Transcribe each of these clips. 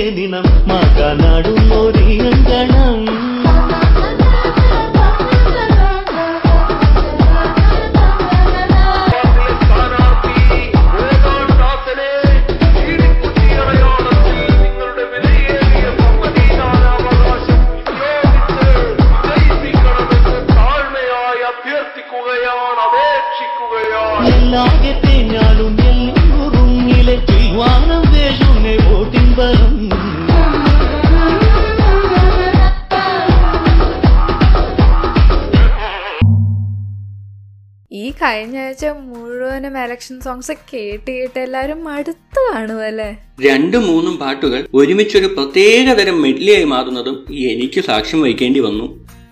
ഒരേ ഈ കഴിഞ്ഞ ആഴ്ച മുഴുവനും എലക്ഷൻ സോങ്സ് കേട്ട് കേട്ട് എല്ലാരും മടുത്തു കാണുമല്ലേ രണ്ടും മൂന്നും പാട്ടുകൾ ഒരുമിച്ചൊരു പ്രത്യേക തരം മെഡ്ലിയായി മാറുന്നതും എനിക്ക് സാക്ഷ്യം വഹിക്കേണ്ടി വന്നു.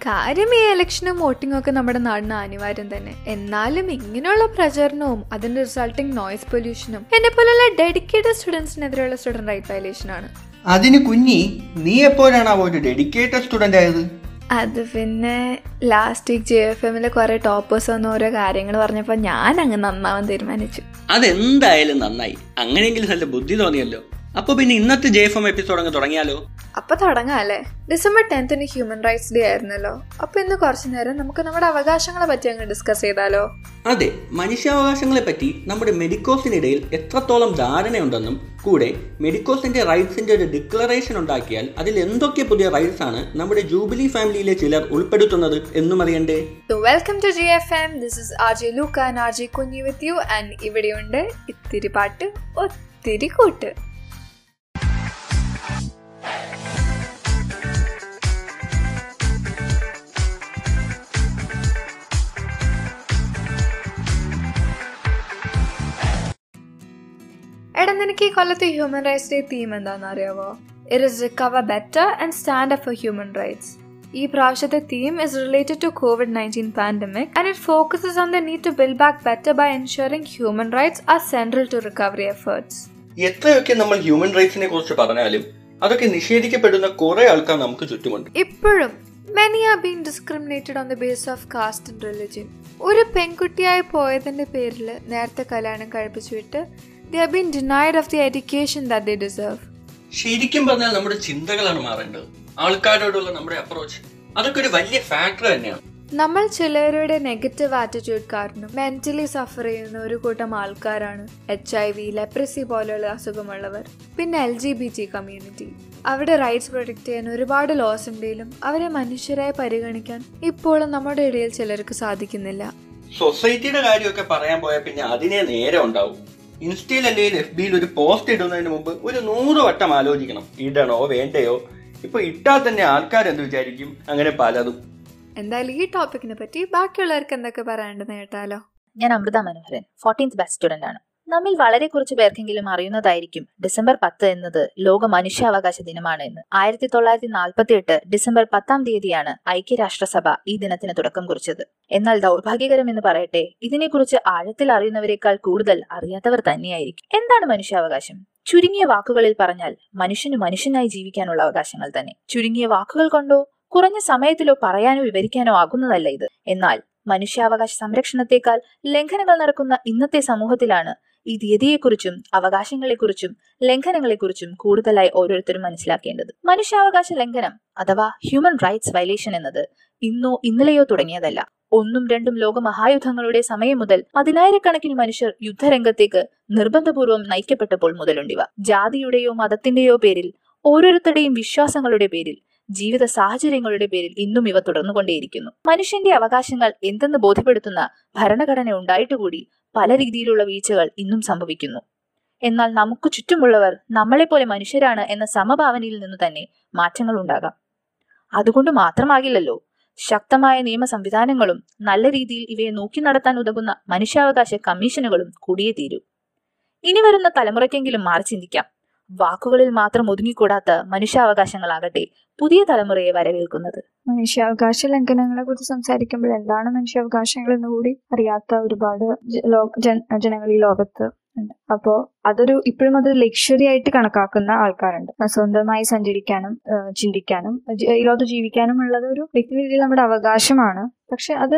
കാര്യം ഈ ഇലക്ഷനും വോട്ടിംഗും ഒക്കെ നമ്മുടെ നാടിന് അനിവാര്യം തന്നെ. എന്നാലും ഇങ്ങനെയുള്ള പ്രചരണവും അതിന്റെ റിസൾട്ടിങ് നോയ്സ് പൊല്യൂഷനും എന്നെ പോലുള്ള ഡെഡിക്കേറ്റഡ് സ്റ്റുഡൻസിനെതിരെയുള്ള സ്റ്റുഡന്റ് റൈറ്റ് വയലേഷൻ ആണ്. അതിന് കുഞ്ഞി നീ എപ്പോഴാണ് ആ ഒരു ഡെഡിക്കേറ്റഡ് സ്റ്റുഡന്റ് ആയത്? അത് പിന്നെ ലാസ്റ്റ് വീക്ക് ജെ എഫ് എമ്മിലെ കുറെ ടോപ്പേഴ്സ് വന്ന ഓരോ കാര്യങ്ങൾ പറഞ്ഞപ്പോൾ ഞാൻ അങ്ങ് നന്നാവാൻ തീരുമാനിച്ചു. അതെന്തായാലും നന്നായി. അങ്ങനെയെങ്കിലും നല്ല ബുദ്ധി തോന്നിയല്ലോ. അപ്പൊ പിന്നെ ഇന്നത്തെ ജെ എഫ് എം എപ്പിസോഡ് അങ്ങ് തുടങ്ങിയാലോ? അപ്പൊ തുടങ്ങാം അല്ലേ? ഡിസംബർ ടെൻത്തിന് ഹ്യൂമൻ റൈറ്റ്സ് ഡേ ആയിരുന്നല്ലോ. അപ്പൊ ഇന്ന് കുറച്ചു നേരം നമുക്ക് നമ്മുടെ അവകാശങ്ങളെ പറ്റി അങ്ങ് ഡിസ്കസ് ചെയ്താലോ? അതെ മനുഷ്യാവകാശങ്ങളെ പറ്റി നമ്മുടെ മെഡിക്കോസിനിടയിൽ എത്രത്തോളം ധാരണയുണ്ടെന്നും കൂടെ മെഡിക്കോസിന്റെ റൈറ്റ്സിന്റെ ഒരു ഡിക്ലറേഷൻ ഉണ്ടാക്കിയാൽ അതിൽ എന്തൊക്കെ പുതിയ റൈറ്റ്സ് ആണ് നമ്മുടെ ജൂബിലി ഫാമിലിയിലെ ചിലർ ഉൾപ്പെടുത്തുന്നത് എന്നും അറിയണ്ടേ? Welcome to G F M this is R J RJ and R J Kunji with you and ഇവിടെയുണ്ട് ഇത്തിരി പാട്ട് ഒത്തിരി കൂട്ട്. എടാ നിനക്ക് ഈ കൊല്ലത്തെ ഹ്യൂമൻ റൈറ്റ്സ് ഡേ തീം എന്താണെന്ന് അറിയാവോ it is recover better and stand up for human rights ഈ പ്രാവശ്യത്തെ theme is related to Covid nineteen pandemic and it focuses on the need to build back better by ensuring human rights are central to recovery efforts എത്രയൊക്കെ നമ്മൾ human റൈറ്റ്സിനെ കുറിച്ച് പറഞ്ഞാലും അതൊക്കെ നിഷേധിക്കപ്പെടുന്ന കുറെ ആൾക്കാർ നമുക്ക് ചുറ്റുമുണ്ട്. ഇപ്പോഴും many are been discriminated on the base of caste and religion ഒരു പെൺകുട്ടിയായി പോയതിന്റെ പേരിൽ നേരത്തെ കല്യാണം കഴിപ്പിച്ചു വിട്ട് they are been denied of the education that they deserve ശരിക്കും പറഞ്ഞാൽ നമ്മുടെ ചിന്തകളാണ് മാറേണ്ടത്. ആൾക്കാരോടുള്ള നമ്മുടെ അപ്രോച്ച് അതൊക്കെ ഒരു വലിയ ഫാക്ടർ തന്നെയാണ്. നമ്മൾ ചിലരുടെ നെഗറ്റീവ് ആറ്റിറ്റ്യൂഡ് കാരണം മെന്റലി സഫർ ചെയ്യുന്ന ഒരു കൂട്ടം ആൾക്കാരാണ് എച്ച് ഐ വി ലെപ്രസി പോലെയുള്ള അസുഖമുള്ളവർ പിന്നെ L G B T community അവരുടെ റൈറ്റ്സ് പ്രൊട്ടക്ട് ചെയ്യാൻ ഒരുപാട് ലോസ് ഉണ്ടെങ്കിലും അവരെ മനുഷ്യരായി പരിഗണിക്കാൻ ഇപ്പോഴും നമ്മുടെ ഇടയിൽ ചിലർക്ക് സാധിക്കുന്നില്ല. സൊസൈറ്റിയുടെ കാര്യമൊക്കെ പറയാൻ പോയാൽ പിന്നെ അതിനെ നേരെ ഉണ്ടാവും. ഇൻസ്റ്റയിൽ അല്ലെങ്കിൽ എഫ് ബിയിൽ ഒരു പോസ്റ്റ് ഇടുന്നതിന് മുമ്പ് ഒരു നൂറ് വട്ടം ആലോചിക്കണം. ഇടണോ വേണ്ടയോ? ഇപ്പൊ ഇട്ടാൽ തന്നെ ആൾക്കാർ എന്ത് വിചാരിക്കും? അങ്ങനെ പലതും. എന്തായാലും ഈ ടോപ്പിക്കിനെ പറ്റി ബാക്കിയുള്ളവർക്ക് എന്തൊക്കെ പറയാനുണ്ടെന്ന് കേട്ടാലോ? ഞാൻ Amrita Manoharan fourteenth batch student ആണ്. നമ്മിൽ വളരെ കുറച്ച് പേർക്കെങ്കിലും അറിയുന്നതായിരിക്കും ഡിസംബർ പത്ത് എന്നത് ലോക മനുഷ്യാവകാശ ദിനമാണ് എന്ന്. ആയിരത്തി തൊള്ളായിരത്തി നാൽപ്പത്തി എട്ട് ഡിസംബർ പത്താം തീയതിയാണ് ഐക്യരാഷ്ട്രസഭ ഈ ദിനത്തിന് തുടക്കം കുറിച്ചത്. എന്നാൽ ദൗർഭാഗ്യകരം എന്ന് പറയട്ടെ ഇതിനെക്കുറിച്ച് ആഴത്തിൽ അറിയുന്നവരെക്കാൾ കൂടുതൽ അറിയാത്തവർ തന്നെയായിരിക്കും. എന്താണ് മനുഷ്യാവകാശം? ചുരുങ്ങിയ വാക്കുകളിൽ പറഞ്ഞാൽ മനുഷ്യന് മനുഷ്യനായി ജീവിക്കാനുള്ള അവകാശങ്ങൾ തന്നെ. ചുരുങ്ങിയ വാക്കുകൾ കൊണ്ടോ കുറഞ്ഞ സമയത്തിലോ പറയാനോ വിവരിക്കാനോ ആകുന്നതല്ല ഇത്. എന്നാൽ മനുഷ്യാവകാശ സംരക്ഷണത്തെക്കാൾ ലംഘനങ്ങൾ നടക്കുന്ന ഇന്നത്തെ സമൂഹത്തിലാണ് ഈ തീയതിയെക്കുറിച്ചും അവകാശങ്ങളെക്കുറിച്ചും ലംഘനങ്ങളെക്കുറിച്ചും കൂടുതലായി ഓരോരുത്തരും മനസ്സിലാക്കേണ്ടത്. മനുഷ്യാവകാശ ലംഘനം അഥവാ ഹ്യൂമൻ റൈറ്റ്സ് വയലേഷൻ എന്നത് ഇന്നോ ഇന്നലെയോ തുടങ്ങിയതല്ല. ഒന്നും രണ്ടും ലോക മഹായുദ്ധങ്ങളുടെ സമയം മുതൽ പതിനായിരക്കണക്കിന് മനുഷ്യർ യുദ്ധരംഗത്തേക്ക് നിർബന്ധപൂർവം നയിക്കപ്പെട്ടപ്പോൾ മുതലുണ്ടിവ. ജാതിയുടെയോ മതത്തിന്റെയോ പേരിൽ ഓരോരുത്തരുടെയും വിശ്വാസങ്ങളുടെ പേരിൽ ജീവിത സാഹചര്യങ്ങളുടെ പേരിൽ ഇന്നും ഇവ തുടർന്നുകൊണ്ടേയിരിക്കുന്നു. മനുഷ്യന്റെ അവകാശങ്ങൾ എന്തെന്ന് ബോധ്യപ്പെടുത്തുന്ന ഭരണഘടന ഉണ്ടായിട്ടുകൂടി പല രീതിയിലുള്ള വീഴ്ചകൾ ഇന്നും സംഭവിക്കുന്നു. എന്നാൽ നമുക്ക് ചുറ്റുമുള്ളവർ നമ്മളെപ്പോലെ മനുഷ്യരാണ് എന്ന സമഭാവനയിൽ നിന്ന് തന്നെ മാറ്റങ്ങൾ ഉണ്ടാകാം. അതുകൊണ്ട് മാത്രമാകില്ലല്ലോ ശക്തമായ നിയമ സംവിധാനങ്ങളും നല്ല രീതിയിൽ ഇവയെ നോക്കി നടത്താൻ ഉതകുന്ന മനുഷ്യാവകാശ കമ്മീഷനുകളും കൂടിയേ തീരൂ. ഇനി വരുന്ന തലമുറയ്ക്കെങ്കിലും മാറി ചിന്തിക്കാം. വാക്കുകളിൽ മാത്രം ഒതുങ്ങിക്കൂടാത്ത മനുഷ്യാവകാശങ്ങളാകട്ടെ പുതിയ തലമുറയെ വരവേൽക്കുന്നത്. മനുഷ്യാവകാശ ലംഘനങ്ങളെ കുറിച്ച് സംസാരിക്കുമ്പോൾ എന്താണ് മനുഷ്യാവകാശങ്ങൾ എന്ന് കൂടി അറിയാത്ത ഒരുപാട് ജനങ്ങൾ ഈ ലോകത്ത് ഉണ്ട്. അപ്പോ അതൊരു ഇപ്പോഴും അത് ലക്ഷറി ആയിട്ട് കണക്കാക്കുന്ന ആൾക്കാരുണ്ട്. സ്വന്തമായി സഞ്ചരിക്കാനും ചിന്തിക്കാനും ഇതിലോത്ത് ജീവിക്കാനും ഉള്ളത് ഒരു വ്യക്തി രീതിയിൽ നമ്മുടെ അവകാശമാണ്. പക്ഷെ അത്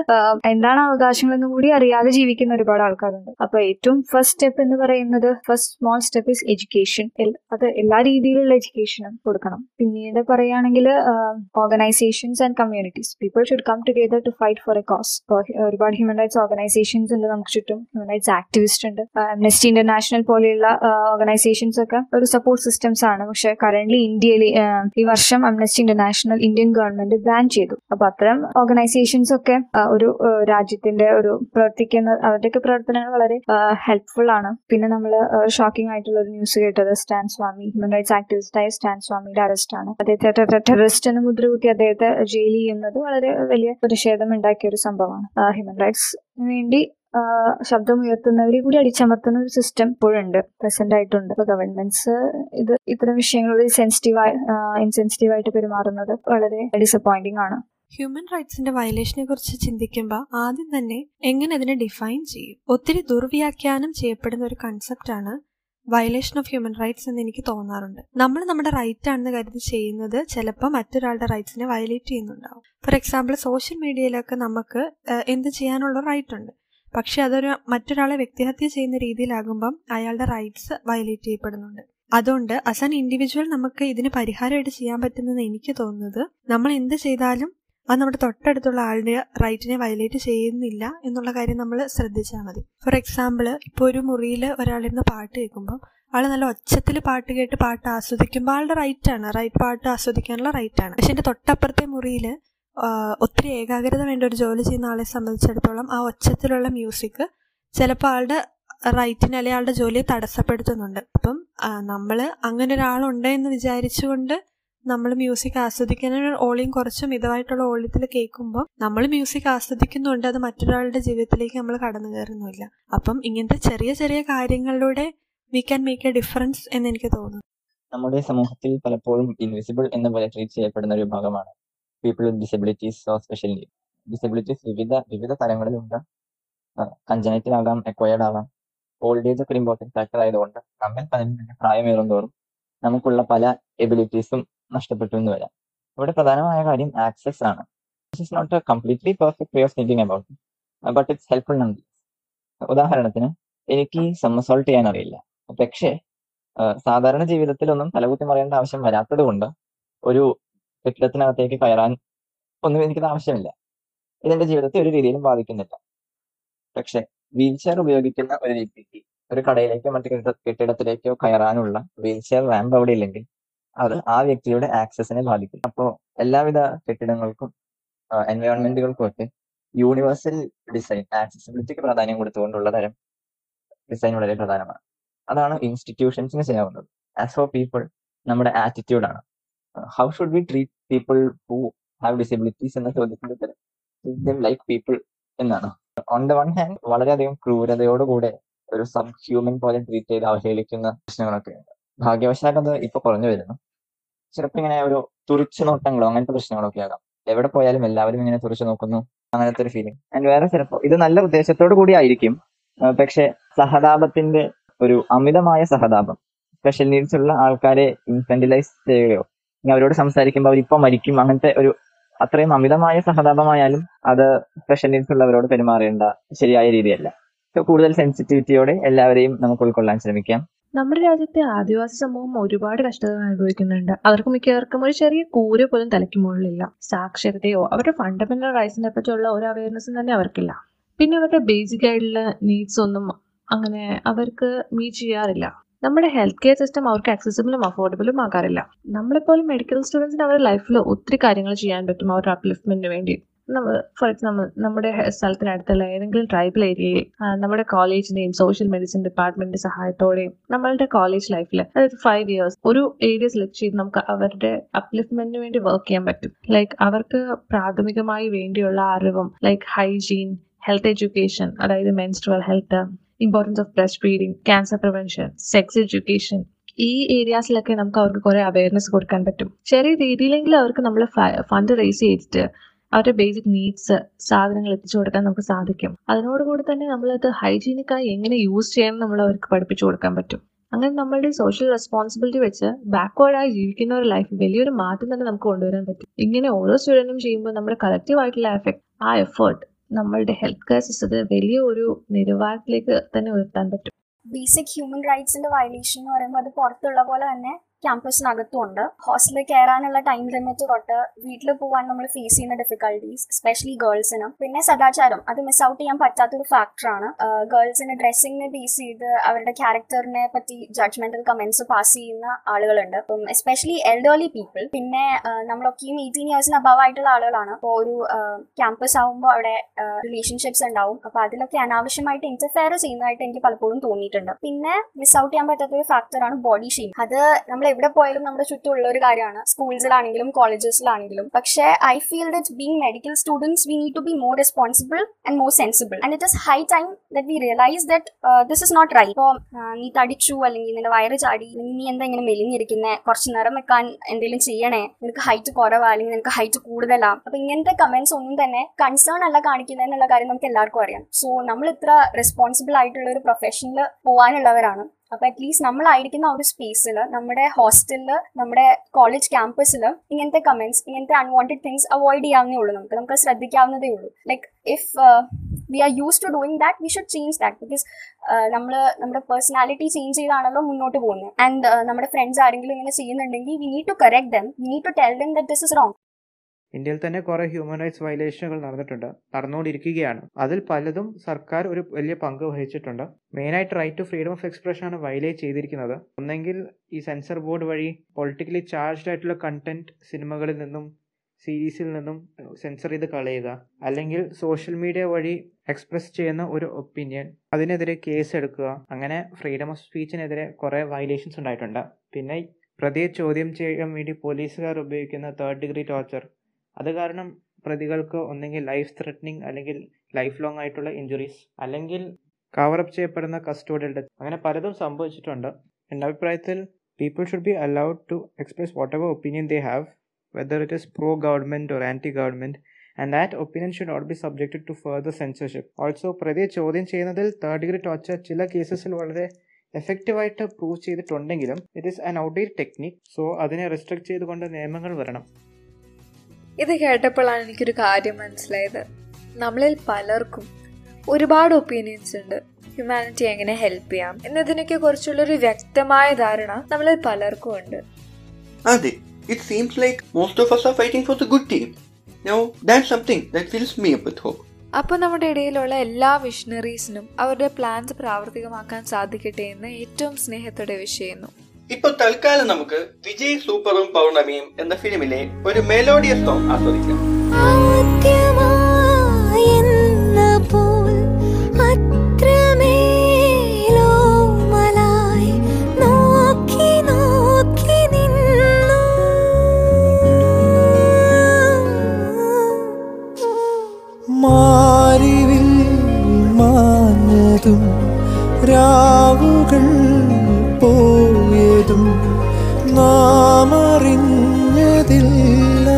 എന്താണ് എന്താണ് അവകാശങ്ങളെന്ന് കൂടി അറിയാതെ ജീവിക്കുന്ന ഒരുപാട് ആൾക്കാരുണ്ട്. അപ്പൊ ഏറ്റവും ഫസ്റ്റ് സ്റ്റെപ്പ് എന്ന് പറയുന്നത് first small step is education അത് എല്ലാ രീതിയിലുള്ള എഡ്യൂക്കേഷനും കൊടുക്കണം. പിന്നീട് പറയുകയാണെങ്കിൽ organisations and communities people should come together to fight for a cause ഒരുപാട് ഹ്യൂമൻ റൈറ്റ്സ് ഓർഗനൈസേഷൻസ് ഉണ്ട് നമുക്ക് ചുറ്റും. ഹ്യൂമൻ റൈറ്റ്സ് ആക്ടിവിസ്റ്റ് ഉണ്ട്. അംനസ്റ്റി ഇന്റർനാഷണൽ പോലെയുള്ള ഓർഗനൈസേഷൻസ് ഒക്കെ ഒരു സപ്പോർട്ട് സിസ്റ്റംസ് ആണ്. പക്ഷെ കറന്റ് ഇന്ത്യയിൽ ഈ വർഷം Amnesty International Indian government ban ചെയ്തു. അപ്പൊ അത്തരം ഓർഗനൈസേഷൻസ് ഒക്കെ ഒരു രാജ്യത്തിന്റെ ഒരു പ്രവർത്തിക്കുന്ന അവരുടെയൊക്കെ പ്രവർത്തനങ്ങൾ വളരെ ഹെൽപ്ഫുൾ ആണ്. പിന്നെ നമ്മൾ ഷോക്കിംഗ് ആയിട്ടുള്ള ഒരു ന്യൂസ് കേട്ടത് സ്റ്റാൻ സ്വാമി ഹ്യൂമൻ റൈറ്റ്സ് ആക്ടിവിസ്റ്റായ സ്റ്റാൻ സ്വാമിയുടെ അറസ്റ്റ് ആണ്. അദ്ദേഹത്തെ ടെററിസ്റ്റ് എന്ന് മുദ്രകുത്തി അദ്ദേഹത്തെ ജയിൽ ചെയ്യുന്നത് വളരെ വലിയ പ്രതിഷേധം ഉണ്ടാക്കിയ ഒരു സംഭവമാണ്. ഹ്യൂമൻ റൈറ്റ്സ് വേണ്ടി ശബ്ദമുയർത്തുന്നവരെ കൂടി അടിച്ചമർത്തുന്ന ഒരു സിസ്റ്റം ഇപ്പോഴുണ്ട് പ്രസന്റ് ആയിട്ടുണ്ട്. അപ്പൊ ഗവൺമെന്റ്സ് ഇത് ഇത്തരം വിഷയങ്ങളിൽ സെൻസിറ്റീവായി ഇൻസെൻസിറ്റീവ് ആയിട്ട് പെരുമാറുന്നത് വളരെ ഡിസപ്പോയിന്റിംഗ് ആണ്. ഹ്യൂമൻ റൈറ്റ്സിന്റെ വയലേഷനെ കുറിച്ച് ചിന്തിക്കുമ്പോൾ ആദ്യം തന്നെ എങ്ങനെ അതിനെ ഡിഫൈൻ ചെയ്യും? ഒത്തിരി ദുർവ്യാഖ്യാനം ചെയ്യപ്പെടുന്ന ഒരു കൺസെപ്റ്റ് ആണ് വയലേഷൻ ഓഫ് ഹ്യൂമൻ റൈറ്റ്സ് എന്ന് എനിക്ക് തോന്നാറുണ്ട്. നമ്മൾ നമ്മുടെ റൈറ്റ് ആണെന്ന് കരുതി ചെയ്യുന്നത് ചിലപ്പോൾ മറ്റൊരാളുടെ റൈറ്റ്സിനെ വയലേറ്റ് ചെയ്യുന്നുണ്ടാവും. ഫോർ എക്സാമ്പിൾ സോഷ്യൽ മീഡിയയിലൊക്കെ നമുക്ക് എന്ത് ചെയ്യാനുള്ള റൈറ്റ് ഉണ്ട്. പക്ഷെ അതൊരു മറ്റൊരാളെ വ്യക്തിഹത്യ ചെയ്യുന്ന രീതിയിലാകുമ്പം അയാളുടെ റൈറ്റ്സ് വയലേറ്റ് ചെയ്യപ്പെടുന്നുണ്ട്. അതുകൊണ്ട് ആസ് ആൻ ഇൻഡിവിജ്വൽ നമുക്ക് ഇതിന് പരിഹാരമായിട്ട് ചെയ്യാൻ പറ്റുന്നത് എനിക്ക് തോന്നുന്നത് നമ്മൾ എന്ത് ചെയ്താലും അത് നമ്മുടെ തൊട്ടടുത്തുള്ള ആളുടെ റൈറ്റിനെ വയലേറ്റ് ചെയ്യുന്നില്ല എന്നുള്ള കാര്യം നമ്മൾ ശ്രദ്ധിച്ചാൽ മതി. ഫോർ എക്സാമ്പിൾ ഇപ്പോൾ ഒരു മുറിയിൽ ഒരാളിരുന്ന് പാട്ട് കേൾക്കുമ്പോൾ ആൾ നല്ല ഒച്ചത്തിൽ പാട്ട് കേട്ട് പാട്ട് ആസ്വദിക്കുമ്പോൾ ആളുടെ റൈറ്റ് ആണ്. റൈറ്റ് പാട്ട് ആസ്വദിക്കാനുള്ള റൈറ്റ് ആണ്. പക്ഷെ എന്റെ തൊട്ടപ്പുറത്തെ മുറിയിൽ ഒത്തിരി ഏകാഗ്രത വേണ്ട ഒരു ജോലി ചെയ്യുന്ന ആളെ സംബന്ധിച്ചിടത്തോളം ആ ഒച്ചത്തിലുള്ള മ്യൂസിക് ചിലപ്പോൾ ആളുടെ റൈറ്റിന് അല്ലെങ്കിൽ ആളുടെ ജോലിയെ തടസ്സപ്പെടുത്തുന്നുണ്ട്. അപ്പം നമ്മൾ അങ്ങനെ ഒരാളുണ്ട് എന്ന് വിചാരിച്ചുകൊണ്ട് നമ്മൾ മ്യൂസിക് ആസ്വദിക്കുന്ന ഓളിയും കുറച്ച് മിതമായിട്ടുള്ള ഓളിയത്തിൽ കേൾക്കുമ്പോൾ നമ്മൾ മ്യൂസിക് ആസ്വദിക്കുന്നുണ്ട്. അത് മറ്റൊരാളുടെ ജീവിതത്തിലേക്ക് നമ്മൾ കടന്നു കയറുന്നില്ല അപ്പം ഇങ്ങനത്തെ ചെറിയ ചെറിയ കാര്യങ്ങളിലൂടെ we can make a difference എന്ന് എനിക്ക് തോന്നുന്നു. നമ്മുടെ സമൂഹത്തിൽ പലപ്പോഴും ഇൻവിസിബിൾ എന്ന പോലെ ട്രീറ്റ് ചെയ്യപ്പെടുന്ന ഒരു വിഭാഗമാണ് people with disabilities or special need disabilities വിവിധ വിവിധ തലങ്ങളിലുണ്ട് കഞ്ചനൈറ്റൽ ആകാം എക്വയർഡ് ആകാം. ഓൾഡ് ഏജ് ഒക്കെ ഒരു ഇമ്പോർട്ടന്റ് ഫാക്ടർ ആയതുകൊണ്ട് നമ്മൾ തന്നെ പ്രായമേറും തോറും നമുക്കുള്ള പല എബിലിറ്റീസും നഷ്ടപ്പെട്ടു എന്ന് വരാം. ഇവിടെ പ്രധാനമായ കാര്യം ആക്സസ് ആണ്. Is not a completely perfect way of thinking about but it's helpful number ഉദാഹരണത്തിന് എനിക്ക് സമ്മസോൾട്ട് ചെയ്യാൻ അറിയില്ല പക്ഷേ സാധാരണ ജീവിതത്തിലൊന്നും തലകുത്തി മറിയേണ്ട ആവശ്യം വരാത്തത് കൊണ്ട് ഒരു കെട്ടിടത്തിനകത്തേക്ക് കയറാൻ ഒന്നും എനിക്കത് ആവശ്യമില്ല. ഇതെന്റെ ജീവിതത്തെ ഒരു രീതിയിലും ബാധിക്കുന്നില്ല. പക്ഷെ വീൽ ചെയർ ഉപയോഗിക്കുന്ന ഒരു വ്യക്തിക്ക് ഒരു കടയിലേക്കോ മറ്റു കെട്ടിട കെട്ടിടത്തിലേക്കോ കയറാനുള്ള വീൽ ചെയർ റാമ്പ് അവിടെ ഇല്ലെങ്കിൽ അത് ആ വ്യക്തിയുടെ ആക്സസിനെ ബാധിക്കും. അപ്പോൾ എല്ലാവിധ കെട്ടിടങ്ങൾക്കും എൻവയോൺമെന്റുകൾക്കും ഒക്കെ യൂണിവേഴ്സൽ ഡിസൈൻ ആക്സസിബിലിറ്റിക്ക് പ്രാധാന്യം കൊടുത്തുകൊണ്ടുള്ള തരം ഡിസൈൻ വളരെ പ്രധാനമാണ്. അതാണ് ഇൻസ്റ്റിറ്റ്യൂഷൻസിന് ചെയ്യാവുന്നത്. ആസ് ഫോർ പീപ്പിൾ നമ്മുടെ ആറ്റിറ്റ്യൂഡാണ്. How should we treat people who have disabilities എന്ന ചോദ്യത്തിന്റെ ഉത്തരം ലൈക്ക് പീപ്പിൾ എന്നാണ്. ഓൺ ദ വൺ ഹാൻഡ് വളരെയധികം ക്രൂരതയോടുകൂടെ ഒരു സബ് ഹ്യൂമൻ പോലെ ട്രീറ്റ് ചെയ്ത് അവഹേളിക്കുന്ന പ്രശ്നങ്ങളൊക്കെ ഉണ്ട്. ഭാഗ്യവശാൽ അത് ഇപ്പൊ കുറഞ്ഞു വരുന്നു. ചിലപ്പോൾ ഇങ്ങനെ ഒരു തുറിച്ചു നോട്ടങ്ങളോ അങ്ങനത്തെ പ്രശ്നങ്ങളൊക്കെ ആകാം. എവിടെ പോയാലും എല്ലാവരും ഇങ്ങനെ തുറിച്ചു നോക്കുന്നു. അങ്ങനത്തെ ഒരു ഫീലിംഗ് ആൻഡ് വേറെ ചിലപ്പോൾ ഇത് നല്ല ഉദ്ദേശത്തോടു കൂടി ആയിരിക്കും. പക്ഷെ സഹതാപത്തിന്റെ ഒരു അമിതമായ സഹതാപം സ്പെഷ്യൽ നീഡ്സ് ഉള്ള ആൾക്കാരെ ഇൻഫെന്റിലൈസ് ചെയ്യുകയോ അവരോട് സംസാരിക്കുമ്പോൾ അവരിപ്പോ മരിക്കും. അങ്ങനത്തെ ഒരു അത്രയും അമിതമായ സഹതാപമായാലും അത് സ്പെഷ്യൽ നീഡ്സ് ഉള്ളവരോട് പെരുമാറേണ്ട ശരിയായ രീതിയല്ല. കൂടുതൽ സെൻസിറ്റിവിറ്റിയോടെ എല്ലാവരെയും നമുക്ക് ഉൾക്കൊള്ളാൻ ശ്രമിക്കാം. നമ്മുടെ രാജ്യത്തെ ആദിവാസി സമൂഹം ഒരുപാട് കഷ്ടതകൾ അനുഭവിക്കുന്നുണ്ട്. അവർക്ക് മിക്കവർക്കും ഒരു ചെറിയ കൂര പോലും തലയ്ക്ക് മുകളിലില്ല. സാക്ഷരതയോ അവരുടെ ഫണ്ടമെന്റൽ റൈറ്റ്സിനെ പറ്റിയുള്ള ഒരു അവയർനെസ്സും തന്നെ അവർക്കില്ല. പിന്നെ അവരുടെ ബേസിക് ആയിട്ടുള്ള നീഡ്സ് ഒന്നും അങ്ങനെ അവർക്ക് മീറ്റ് ചെയ്യാറില്ല. നമ്മുടെ ഹെൽത്ത് കെയർ സിസ്റ്റം അവർക്ക് അക്സസിബിളും അഫോർഡബിളും ആകാറില്ല. നമ്മളെപ്പോലും മെഡിക്കൽ സ്റ്റുഡൻസിന് അവരുടെ ലൈഫിൽ ഒത്തിരി കാര്യങ്ങൾ ചെയ്യാൻ പറ്റും അവരുടെ അപ്ലിഫ്റ്റ്മെന്റിന് വേണ്ടി. നമ്മൾ ഫോർ എക്സാമ്പിൾ നമ്മുടെ സ്ഥലത്തിനടുത്തുള്ള ഏതെങ്കിലും ട്രൈബൽ ഏരിയയിൽ നമ്മുടെ കോളേജിന്റെയും സോഷ്യൽ മെഡിസിൻ ഡിപ്പാർട്ട്മെന്റിന്റെ സഹായത്തോടെയും നമ്മളുടെ കോളേജ് ലൈഫിൽ അതായത് ഫൈവ് ഇയേഴ്സ് ഒരു ഏരിയ സെലക്ട് ചെയ്ത് നമുക്ക് അവരുടെ അപ്ലിഫ്റ്റ്മെന്റിന് വേണ്ടി വർക്ക് ചെയ്യാൻ പറ്റും. ലൈക്ക് അവർക്ക് പ്രാഥമികമായി വേണ്ടിയുള്ള അറിവും ലൈക്ക് ഹൈജീൻ ഹെൽത്ത് എഡ്യൂക്കേഷൻ അതായത് menstrual health importance of breast feeding cancer prevention sex education ഈ ഏരിയാസിലൊക്കെ നമുക്ക് അവർക്ക് കുറെ അവയർനെസ് കൊടുക്കാൻ പറ്റും. ചെറിയ രീതിയിലെങ്കിലും അവർക്ക് നമ്മൾ ഫണ്ട് റേസ് ചെയ്തിട്ട് അവരുടെ ബേസിക് നീഡ്സ് സാധനങ്ങൾ എത്തിച്ചു കൊടുക്കാൻ നമുക്ക് സാധിക്കും. അതിനോടുകൂടി തന്നെ നമ്മളത് ഹൈജീനിക്കായി എങ്ങനെ യൂസ് ചെയ്യണം നമ്മൾ അവർക്ക് പഠിപ്പിച്ചു കൊടുക്കാൻ പറ്റും. അങ്ങനെ നമ്മളുടെ സോഷ്യൽ റെസ്പോൺസിബിലിറ്റി വെച്ച് ബാക്ക്വേർഡായി ജീവിക്കുന്ന ഒരു ലൈഫ് വലിയൊരു മാറ്റം തന്നെ നമുക്ക് കൊണ്ടുവരാൻ പറ്റും. ഇങ്ങനെ ഓരോ സ്റ്റുഡന്റും ചെയ്യുമ്പോൾ നമ്മുടെ കളക്റ്റീവായിട്ടുള്ള എഫക്ട് ആ എഫേർട്ട് നമ്മളുടെ ഹെൽത്ത് കെയർ സിസ്റ്റത്തിന് വലിയ ഒരു നിലവാരത്തിലേക്ക് തന്നെ ഉയർത്താൻ പറ്റും. ബേസിക് ഹ്യൂമൻ റൈറ്റ്സിന്റെ വയലേഷൻ എന്ന് പറയുമ്പോൾ അത് പുറത്തുള്ള പോലെ തന്നെ ക്യാമ്പസിനകത്തും ഉണ്ട് ഹോസ്റ്റലിൽ കയറാനുള്ള ടൈം ലിമിറ്റ് തൊട്ട് വീട്ടിൽ പോകാൻ നമ്മൾ ഫേസ് ചെയ്യുന്ന ഡിഫിക്കൽട്ടീസ് എസ്പെഷ്യലി ഗേൾസിന് പിന്നെ സദാചാരം അത് മിസ് ഔട്ട് ചെയ്യാൻ പറ്റാത്തൊരു ഫാക്ടറാണ് ഗേൾസിന് ഡ്രസ്സിങ്ങിനെ ബേസ് ചെയ്ത് അവരുടെ ക്യാരക്ടറിനെ പറ്റി ജഡ്ജ്മെന്റൽ കമന്റ്സ് പാസ് ചെയ്യുന്ന ആളുകളുണ്ട്. അപ്പം എസ്പെഷ്യലി എൽഡേർലി പീപ്പിൾ പിന്നെ നമ്മളൊക്കെ നമ്മളൊക്കെയും എയ്റ്റീൻ ഇയേഴ്സിന് അബവ് ആയിട്ടുള്ള ആളുകളാണ്. അപ്പോൾ ഒരു ക്യാമ്പസ് ആകുമ്പോൾ അവിടെ റിലേഷൻഷിപ്സ് ഉണ്ടാവും. അപ്പോൾ അതിലൊക്കെ അനാവശ്യമായിട്ട് ഇന്റർഫെയർ ചെയ്യുന്നതായിട്ട് എനിക്ക് പലപ്പോഴും തോന്നിയിട്ടുണ്ട്. പിന്നെ മിസ് ഔട്ട് ചെയ്യാൻ പറ്റാത്ത ഒരു ഫാക്ടറാണ് ബോഡി ഷെയിം അത് നമ്മൾ എവിടെ പോയാലും നമ്മുടെ ചുറ്റുമുള്ള ഒരു കാര്യമാണ്. സ്കൂൾസിലാണെങ്കിലും കോളേജസിലാണെങ്കിലും. പക്ഷേ I feel that being medical students we need to be more responsible and more sensible and it is high time that we realise that this is not right ഇപ്പോൾ നീ തടിച്ചു അല്ലെങ്കിൽ നിന്റെ വയറ് ചാടി നീ എന്താ ഇങ്ങനെ മെലിഞ്ഞിരിക്കുന്നേ കുറച്ച് നിറം വെക്കാൻ എന്തെങ്കിലും ചെയ്യണേ നിനക്ക് ഹൈറ്റ് കുറവാ അല്ലെങ്കിൽ നിനക്ക് ഹൈറ്റ് കൂടുതലാ. അപ്പൊ ഇങ്ങനത്തെ കമന്റ്സ് ഒന്നും തന്നെ കൺസേൺ അല്ല കാണിക്കുന്നതെന്നുള്ള കാര്യം നമുക്ക് എല്ലാവർക്കും അറിയാം. സോ നമ്മൾ ഇത്ര റെസ്പോൺസിബിൾ ആയിട്ടുള്ള ഒരു പ്രൊഫഷനിൽ പോകാനുള്ളവരാണ് അപ്പൊ അറ്റ്ലീസ്റ്റ് നമ്മളായിരിക്കുന്ന ആ ഒരു സ്പേസിൽ നമ്മുടെ ഹോസ്റ്റലിൽ നമ്മുടെ കോളേജ് ക്യാമ്പസിൽ ഇങ്ങനത്തെ കമന്റ്സ് ഇങ്ങനത്തെ അൺവാണ്ടഡ് തിങ്സ് അവോയ്ഡ് ചെയ്യാവുന്നേ ഉള്ളൂ നമുക്ക്. നമുക്ക് ശ്രദ്ധിക്കാവുന്നതേ ഉള്ളൂ. Like if we are use to doing that we should change that because നമ്മൾ നമ്മുടെ പേഴ്സണാലിറ്റി ചേഞ്ച് ചെയ്താണല്ലോ മുന്നോട്ട് പോകുന്നത്. ആൻഡ് നമ്മുടെ ഫ്രണ്ട്സ് ആരെങ്കിലും ഇങ്ങനെ ചെയ്യുന്നുണ്ടെങ്കിൽ we need to correct them we need to tell them that this is wrong ഇന്ത്യയിൽ തന്നെ കുറെ ഹ്യൂമൻ റൈറ്റ്സ് വയലേഷനുകൾ നടന്നിട്ടുണ്ട് നടന്നുകൊണ്ടിരിക്കുകയാണ്. അതിൽ പലതും സർക്കാർ ഒരു വലിയ പങ്ക് വഹിച്ചിട്ടുണ്ട്. മെയിനായിട്ട് right to freedom of expression ആണ് വയലേറ്റ് ചെയ്തിരിക്കുന്നത്. ഒന്നെങ്കിൽ ഈ സെൻസർ ബോർഡ് വഴി പൊളിറ്റിക്കലി ചാർജ്ഡ് ആയിട്ടുള്ള കണ്ടന്റ് സിനിമകളിൽ നിന്നും സീരീസിൽ നിന്നും സെൻസർ ചെയ്ത് കളയുക. അല്ലെങ്കിൽ സോഷ്യൽ മീഡിയ വഴി എക്സ്പ്രസ് ചെയ്യുന്ന ഒരു ഒപ്പീനിയൻ അതിനെതിരെ കേസ് എടുക്കുക. അങ്ങനെ ഫ്രീഡം ഓഫ് സ്പീച്ചിനെതിരെ കുറേ വയലേഷൻസ് ഉണ്ടായിട്ടുണ്ട്. പിന്നെ പ്രതിയെ ചോദ്യം ചെയ്യാൻ വേണ്ടി പോലീസുകാർ ഉപയോഗിക്കുന്ന തേർഡ് ഡിഗ്രി ടോർച്ചർ അത് കാരണം പ്രതികൾക്ക് ഒന്നെങ്കിൽ ലൈഫ് ത്രെറ്റനിങ് അല്ലെങ്കിൽ ലൈഫ് ലോങ് ആയിട്ടുള്ള ഇഞ്ചുറീസ് അല്ലെങ്കിൽ കവറപ്പ് ചെയ്യപ്പെടുന്ന കസ്റ്റോഡിയൽ ഡെത്ത് അങ്ങനെ പലതും സംഭവിച്ചിട്ടുണ്ട്. എന്റെ അഭിപ്രായത്തിൽ people should be allowed to express whatever opinion they have whether it is pro government or anti government and that opinion should not be subjected to further censorship also പ്രതിയെ ചോദ്യം ചെയ്യുന്നതിൽ third degree torture ചില കേസസിൽ വളരെ എഫക്റ്റീവായിട്ട് prove ചെയ്തിട്ടുണ്ടെങ്കിലും it is an outdate technique so അതിനെ restrict ചെയ്തുകൊണ്ട് നിയമങ്ങൾ വരണം. ഇത് കേട്ടപ്പോഴാണ് എനിക്കൊരു കാര്യം മനസ്സിലായത് നമ്മളിൽ പലർക്കും ഒരുപാട് ഒപ്പീനിയൻസ് ഉണ്ട് ഹ്യൂമാനിറ്റി എങ്ങനെ ഹെൽപ്പ് ചെയ്യാം എന്നതിനൊക്കെ കുറിച്ചുള്ളൊരു വ്യക്തമായ ധാരണ നമ്മളിൽ പലർക്കും ഉണ്ട് അതെ it seems like most of us are fighting for the good team. Now, that's something that fills me up with hope. അപ്പോൾ നമ്മുടെ ഇടയിലുള്ള എല്ലാ വിഷണറീസിനും അവരുടെ പ്ലാൻസ് പ്രാവർത്തികമാക്കാൻ സാധിക്കട്ടെ എന്ന് ഏറ്റവും സ്നേഹത്തോടെ വിഷ് ചെയ്യുന്നു ഇപ്പൊ തൽക്കാലം നമുക്ക് വിജയ് സൂപ്പറും പൗർണമിയും എന്ന ഫിലിമിലെ ഒരു മെലോഡിയസ് സോങ് ആസ്വദിക്കാം. മാറിവിൽ മാഞ്ഞതും രാവുകൾ അറിഞ്ഞതില്ല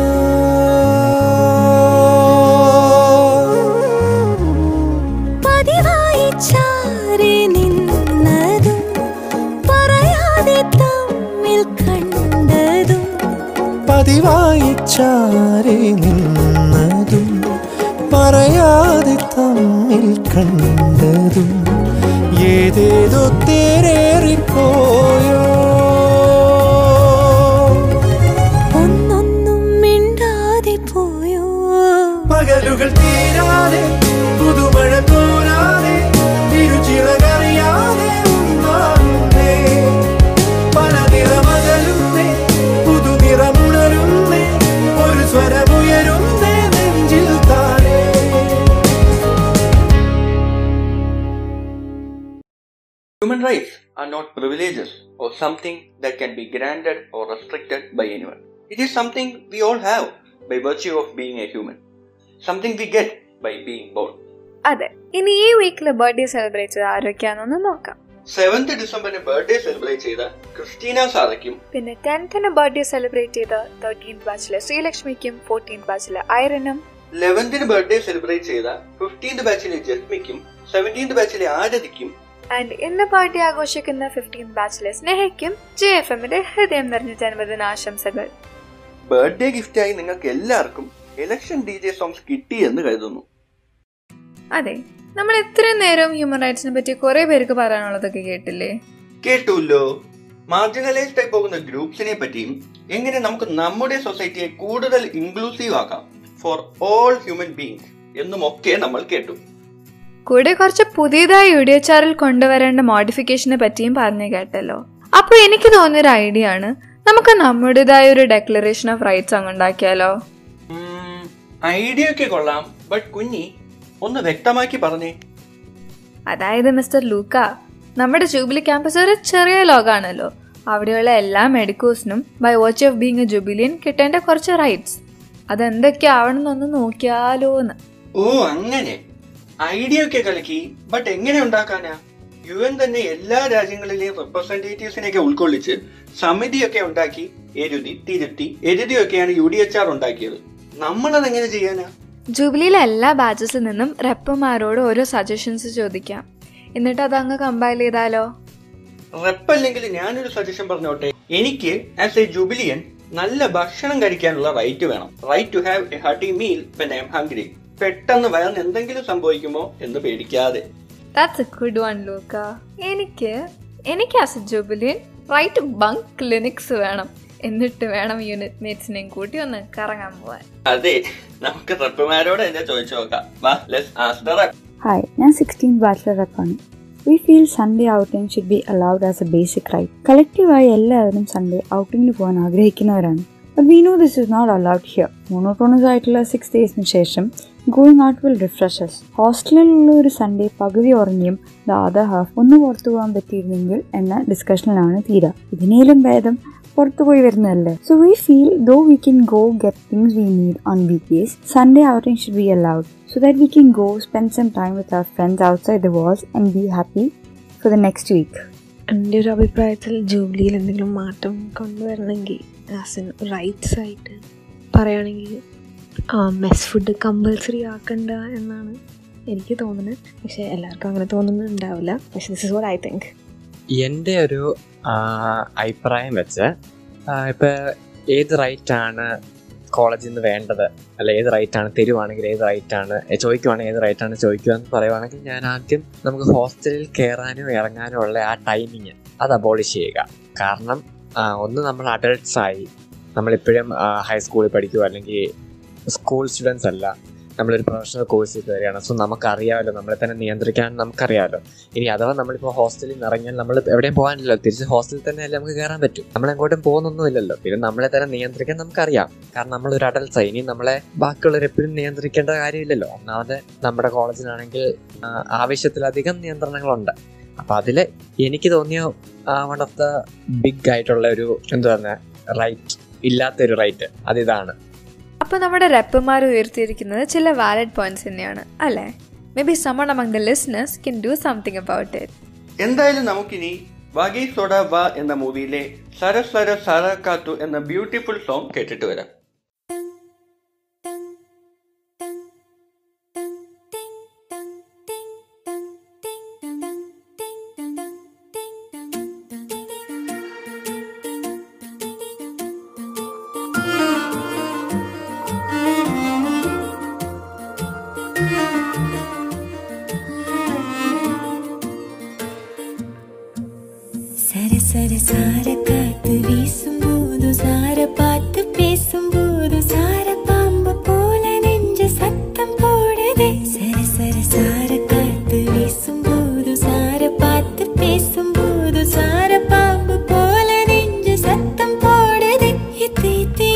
പതിവായി ചാരി നിന്നതും പറയാതെ തമ്മിൽ കണ്ടതും പതിവായി ചാരി നിന്നതും പറയാതെ തമ്മിൽ കണ്ടതും ഏതേതോ തേരേറിപ്പോയോ not privileges or something that can be granted or restricted by anyone. It is something we all have by virtue of being a human. Something we get by being born. അതെ ഇനി ഈ വീക്കിൽ ബർത്ത്ഡേ സെലിബ്രേറ്റ് ചെയ്ത് ആരൊക്കെയാണെന്ന് നോക്കാം seventh ഡിസംബറിന് birthday celebrate ചെയ്ത Christina സാറയ്ക്കും പിന്നെ ടെൻത്തിന് ബർത്ത്ഡേ സെലിബ്രേറ്റ് ചെയ്ത തേർട്ടീൻ ബാച്ചിലെ ശ്രീലക്ഷ്മിക്കും ഫോർട്ടീൻ ബാച്ചിലെ ഐറനും ലെവന്തിന് ബർത്ത്ഡേ സെലിബ്രേറ്റ് ചെയ്ത ഫിഫ്റ്റീൻത് ബാച്ചിലെ ജസ്മിക്കും സെവന്റീൻത് ബാച്ചിലെ ആരതിക്കും ആൻഡ് ഇന്ന് പാർട്ടി ആഘോഷിക്കുന്ന ഫിഫ്റ്റീൻ ബാച്ചിലെ സ്നേഹയ്ക്കും ജെ എഫ് എമ്മിന്റെ ഹൃദയം നിറഞ്ഞ ജന്മദിന ആശംസകൾ. ബർത്ത്ഡേ ഗിഫ്റ്റായി നിങ്ങൾക്ക് എല്ലാവർക്കും ഇലക്ഷൻ ഡി ജെ സോങ്സ് കിട്ടി എന്ന് കരുതുന്നു. അതെ നമ്മൾ ഇത്രയും നേരം ഹ്യൂമൻ റൈറ്റ്സിനെ പറ്റി കുറെ പേർക്ക് പറയാനുള്ളതൊക്കെ കേട്ടില്ലേ? കേട്ടുല്ലോ. മാർജിനലൈസ്ഡ് ആയി പോകുന്ന ഗ്രൂപ്പ്സിനെ പറ്റിയും എങ്ങനെ നമുക്ക് നമ്മുടെ സൊസൈറ്റിയെ കൂടുതൽ ഇൻക്ലൂസീവ് ആക്കാം ഫോർ ഓൾ ഹ്യൂമൻ ബീങ്സ് എന്നും ഒക്കെ നമ്മൾ കേട്ടു. കൂടെ കുറച്ച് പുതിയതായി യു ഡി എച്ച് ആറിൽ കൊണ്ടുവരേണ്ട മോഡിഫിക്കേഷനെ പറ്റിയും പറഞ്ഞു കേട്ടല്ലോ. അപ്പോൾ എനിക്ക് തോന്നിയൊരു ഐഡിയ ആണ് നമുക്ക് നമ്മുടേതായ ഒരു ഡെക്ലറേഷൻ ഓഫ് റൈറ്റ്സ് അങ്ങ് ഉണ്ടാക്കിയാലോ? ഐഡിയ ഒക്കെ കൊള്ളാം ബട്ട് കുഞ്ഞി ഒന്ന് വ്യക്തമാക്കി പറഞ്ഞേ. അതായത് മിസ്റ്റർ ലൂക്ക നമ്മുടെ ജൂബിലി ക്യാമ്പസ് ഒരു ചെറിയ ലോകാണല്ലോ. അവിടെയുള്ള എല്ലാ മെഡിക്കോസിനും by watch of being a Jubilian കിട്ടേണ്ട കുറച്ച് റൈറ്റ്സ് അതെന്തൊക്കെ ആവണമെന്നൊന്ന് നോക്കിയാലോന്ന്. ഓ അങ്ങനെ. ഐഡിയ ഒക്കെ കലക്കി. ബട്ട് എങ്ങനെ ഉണ്ടാക്കാനാ? യു എൻ തന്നെ എല്ലാ രാജ്യങ്ങളിലെയും റെപ്രസെന്റേറ്റീവ്സിനെയൊക്കെ ഉൾക്കൊള്ളിച്ച് സമിതിയൊക്കെ ഉണ്ടാക്കി എഴുതി തിരുത്തി എഴുതിയൊക്കെയാണ് യു ഡി എച്ച് ആർ ഉണ്ടാക്കിയത്. നമ്മളത് എങ്ങനെ ചെയ്യാനാ? ജൂബിലിയിലെ എല്ലാ ബാച്ചസിൽ നിന്നും റെപ്പുമാരോട് ഓരോ സജഷൻസ് ചോദിക്കാം. എന്നിട്ട് അത് അങ്ങ് കമ്പൈൽ ചെയ്താലോ? റെപ്പ് അല്ലെങ്കിൽ ഞാനൊരു സജഷൻ പറഞ്ഞോട്ടെ. എനിക്ക് ആസ് എ ജൂബിലിയൻ നല്ല ഭക്ഷണം കഴിക്കാനുള്ള റൈറ്റ് വേണം. Right to have a hearty meal when I'm hungry പെട്ടെന്ന് വയറിന് എന്തെങ്കിലും സംഭവിക്കുമോ എന്ന് പേടിക്കാതെ. ദാറ്റ്സ് എ ഗുഡ് വൺ ലൂക്ക എനിക്ക് എനിക്ക് as a Jubilian right bunk clinics വേണം. എന്നിട്ട് വേണം യൂണിറ്റ് മേറ്റ്സിനെയും കൂട്ടി ഒന്ന് കറങ്ങാൻ പോവാൻ. അതെ നമുക്ക് റെപ്പുമാരോട് എന്നെ ചോദിച്ചു നോക്കാം. വാ let's ask the rep hi ഞാൻ സിക്സ്റ്റീൻ ബാച്ചിലർ റെപ്പാണ് we feel Sunday outing should be allowed as a basic right കളക്റ്റീവായി എല്ലാവരും സൺഡേ ഔട്ടിങ്ങിന് പോകാൻ ആഗ്രഹിക്കുന്നവരാണ്. But we know this is not allowed here monotonous ആയിട്ടുള്ള സിക്സ് ഡേയ്സിന് ശേഷം ഗോയിങ് ഔട്ട് വിൽ റിഫ്രഷസ് ഹോസ്റ്റലിലുള്ള ഒരു സൺഡേ പകുതി ഉറങ്ങിയും ദ അതർ ഹാഫ് ഒന്ന് പുറത്തു പോകാൻ പറ്റിയിരുന്നെങ്കിൽ എന്ന ഡിസ്കഷനിലാണ് തീരാ. ഇതിനേലും ഭേദം പുറത്തു പോയി വരുന്നതല്ലേ? So we feel though we can go get things we need on weekdays Sunday outing should be allowed so that we can go spend some time with our friends outside the walls and be happy for the next week എന്റെ ഒരു അഭിപ്രായത്തിൽ ജോലിയിൽ എന്തെങ്കിലും മാറ്റം കൊണ്ടുവരണമെങ്കിൽ as an rights ആയിട്ട് പറയുകയാണെങ്കിൽ mess food compulsory ആക്കണ്ട എന്നാണ് എനിക്ക് തോന്നുന്നത്. പക്ഷേ എല്ലാവർക്കും അങ്ങനെ തോന്നുന്നുണ്ടാവില്ല പക്ഷേ this is what I think എന്റെ ഒരു അഭിപ്രായം വെച്ച് ഇപ്പം ഏത് റൈറ്റാണ് കോളേജിൽ നിന്ന് വേണ്ടത്? അല്ല ഏത് റൈറ്റാണ് തരുവാണെങ്കിൽ ഏത് റൈറ്റാണ് ചോദിക്കുവാണെങ്കിൽ ഏത് റൈറ്റാണ് ചോദിക്കുക എന്ന് പറയുവാണെങ്കിൽ ഞാൻ ആദ്യം നമുക്ക് ഹോസ്റ്റലിൽ കയറാനും ഇറങ്ങാനും ഉള്ള ആ ടൈമിങ് അത് അബോളിഷ് ചെയ്യുക. കാരണം ഒന്ന് നമ്മൾ അഡൾട്ട്സ് ആയി നമ്മളിപ്പോഴും ഹൈസ്കൂളിൽ പഠിക്കുക അല്ലെങ്കിൽ സ്കൂൾ സ്റ്റുഡൻസ് അല്ല. നമ്മളൊരു പ്രൊഫഷണൽ കോഴ്സിൽ കയറിയാണ് സോ നമുക്കറിയാമല്ലോ നമ്മളെ തന്നെ നിയന്ത്രിക്കാൻ നമുക്കറിയാമല്ലോ. ഇനി അഥവാ നമ്മളിപ്പോൾ ഹോസ്റ്റലിൽ നിന്ന് ഇറങ്ങിയാൽ നമ്മൾ എവിടെയും പോകാനില്ലല്ലോ. തിരിച്ച് ഹോസ്റ്റലിൽ തന്നെ അല്ലേ നമുക്ക് കയറാൻ പറ്റും. നമ്മൾ എങ്ങോട്ടും പോകുന്നൊന്നുമില്ലല്ലോ. പിന്നെ നമ്മളെ തന്നെ നിയന്ത്രിക്കാൻ നമുക്കറിയാം. കാരണം നമ്മളൊരു അഡൽട്ട്സ് ഇനി നമ്മളെ ബാക്കിയുള്ളവർ എപ്പോഴും നിയന്ത്രിക്കേണ്ട കാര്യമില്ലല്ലോ. ഒന്നാമത് നമ്മുടെ കോളേജിലാണെങ്കിൽ ആവശ്യത്തിലധികം നിയന്ത്രണങ്ങളുണ്ട്. അപ്പം അതിൽ എനിക്ക് തോന്നിയ വൺ ഓഫ് ദ ബിഗ് ആയിട്ടുള്ള ഒരു എന്താ റൈറ്റ് ഇല്ലാത്തൊരു റൈറ്റ് അതിതാണ്. അപ്പോൾ നമ്മുടെ റെപ്പർമാർ ഉയർത്തിയിരിക്കുന്നത് ചില വാലിഡ് പോയിന്റ്സ് തന്നെയാണ് അല്ലേ? May be someone among the listeners can do something about it എന്തായാലും നമുക്കിനി വഗൈ സോഡ വ എന്ന മൂവിയിലെ സര സര കാത്തു എന്ന ബ്യൂട്ടിഫുൾ സോങ് കേട്ടിട്ട് വരാം. 滴滴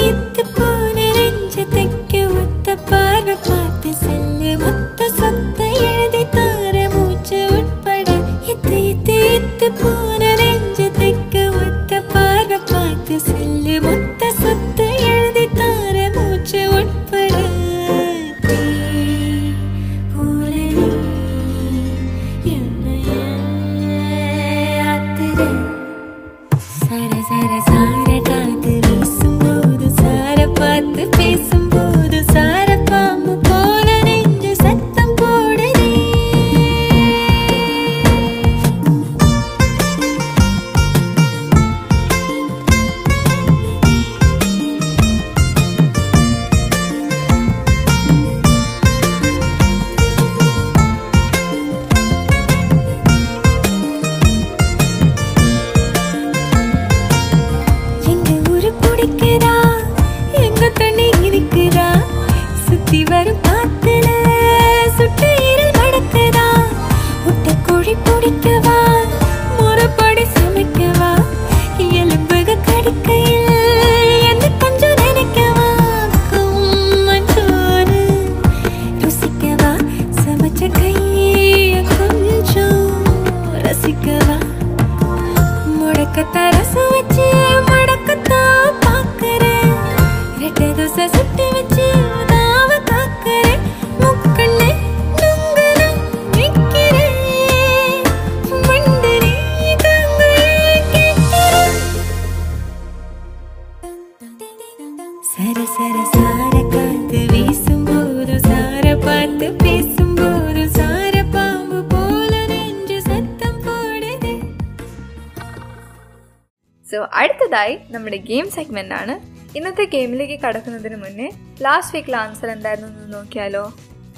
അടുത്തതായി നമ്മുടെ ഗെയിം സെഗ്മെന്റ് ആണ്. ഇന്നത്തെ ഗെയിമിലേക്ക് കടക്കുന്നതിന് മുന്നേ ലാസ്റ്റ് വീക്കിലെ ആൻസർ എന്തായിരുന്നു എന്ന് നോക്കിയാലോ?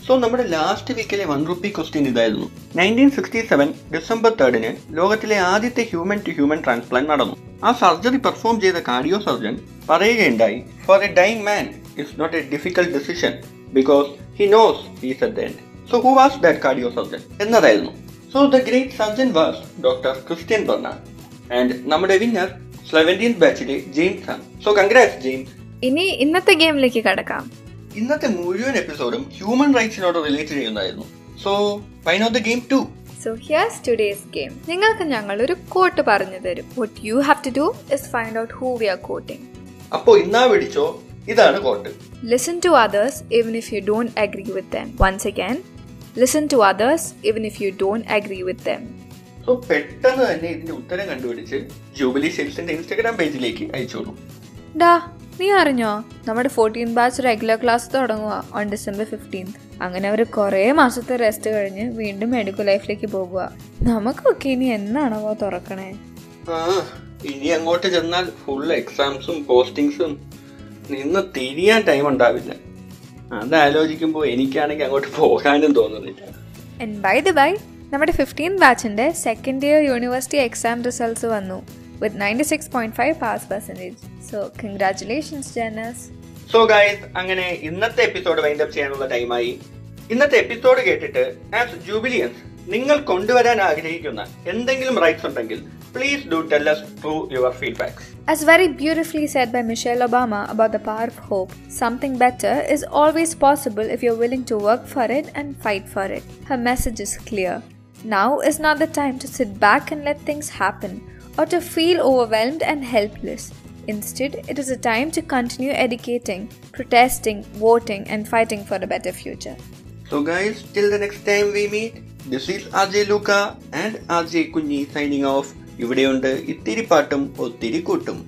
സോ നമ്മുടെ ലാസ്റ്റ് വീക്കിലെ വൺ റുപ്പി ക്വസ്റ്റ്യൻ ഇതായിരുന്നു. നയന്റീൻ സിക്സ്റ്റി സെവൻ ഡിസംബർ തേർഡിന് ലോകത്തിലെ ആദ്യത്തെ ഹ്യൂമൻ ടു ഹ്യൂമൻ ട്രാൻസ്പ്ലാന്റ് നടന്നു. ആ സർജറി പെർഫോം ചെയ്ത കാർഡിയോ സർജൻ പറയുകയുണ്ടായി for a dying man it's not a difficult decision because he knows he's at end so who was that cardio surgeon എന്നതായിരുന്നു. So the great surgeon was doctor Christian Barnard and നമ്മുടെ winner seventeen ബാച്ചിലെ James ആണ്. So congrats James. ഇനി ഇന്നത്തെ ഗെയിമിലേക്ക് കടക്കാം. ഇന്നത്തെ മുഴുവൻ എപ്പിസോഡും ഹ്യൂമൻ റൈറ്റ്സിനോട് relate ചെയ്യുന്നതായിരുന്നു. So why not the game to so here's today's game നിങ്ങൾക്ക് ഞങ്ങൾ ഒരു കോട്ട് പറഞ്ഞു തരും. What you have to do is find out who we are quoting അപ്പോ ഇന്നാ പിടിച്ചോ ഇതാണ് quote listen to others even if you don't agree with them once again listen to others even if you don't agree with them. So പെട്ടെന്ന് തന്നെ ഇതിന്റെ ഉത്തരം കണ്ടുപിടിച്ച് jubilee സെയിൽസിന്റെ Instagram പേജിലേക്ക് അയച്ചോളൂ. ഡാ നീ അറിഞ്ഞോ? നമ്മുടെ ഫോർട്ടീൻ ബാച്ച് റെഗുലർ ക്ലാസ് തുടങ്ങുക ഓൺ ഡിസംബർ ഫിഫ്റ്റീൻത് അങ്ങനെ അവർ കുറേ മാസത്തെ റെസ്റ്റ് കഴിഞ്ഞ് വീണ്ടും മെഡിക്കൽ ലൈഫിലേക്ക് പോകുക നമുക്കൊക്കെ ഇനി എന്നാണോ തുറക്കണേ? ഇനി അങ്ങോട്ട് ചെന്നാൽ ഫുൾ എക്സാംസും പോസ്റ്റിങ്സും നിന്ന് തിരിയാൻ ടൈം ഉണ്ടാവില്ല. അത് ആലോചിക്കുമ്പോൾ എനിക്കാണെങ്കിൽ അങ്ങോട്ട് പോകാനും തോന്നുന്നില്ല. ബൈ ദ ബൈ നമ്മുടെ ഫിഫ്റ്റീൻ ബാച്ചിന്റെ second year university exam results വന്നു with ninety six point five pass percentage so congratulations Janus so guys അങ്ങനെ ഇന്നത്തെ എപ്പിസോഡ് വൈൻഡ് അപ്പ് ചെയ്യാനുള്ള ടൈമായി ഇന്നത്തെ എപ്പിസോഡ് കേട്ടിട്ട് ആസ് ജൂബിലിയൻസ് നിങ്ങൾ കൊണ്ടുവരാൻ ആഗ്രഹിക്കുന്ന എന്തെങ്കിലും റൈറ്റ്സ് ഉണ്ടെങ്കിൽ please do tell us through your feedback As very beautifully said by Michelle Obama about the power of hope, something better is always possible if you're willing to work for it and fight for it. Her message is clear. Now is not the time to sit back and let things happen or to feel overwhelmed and helpless. Instead, it is a time to continue educating, protesting, voting, and fighting for a better future. So guys, till the next time we meet, this is RJ Luca and RJ കുഞ്ഞി signing off. ഇവിടെയുണ്ട് ഇത്തിരി പാട്ടും ഒത്തിരി കൂട്ടും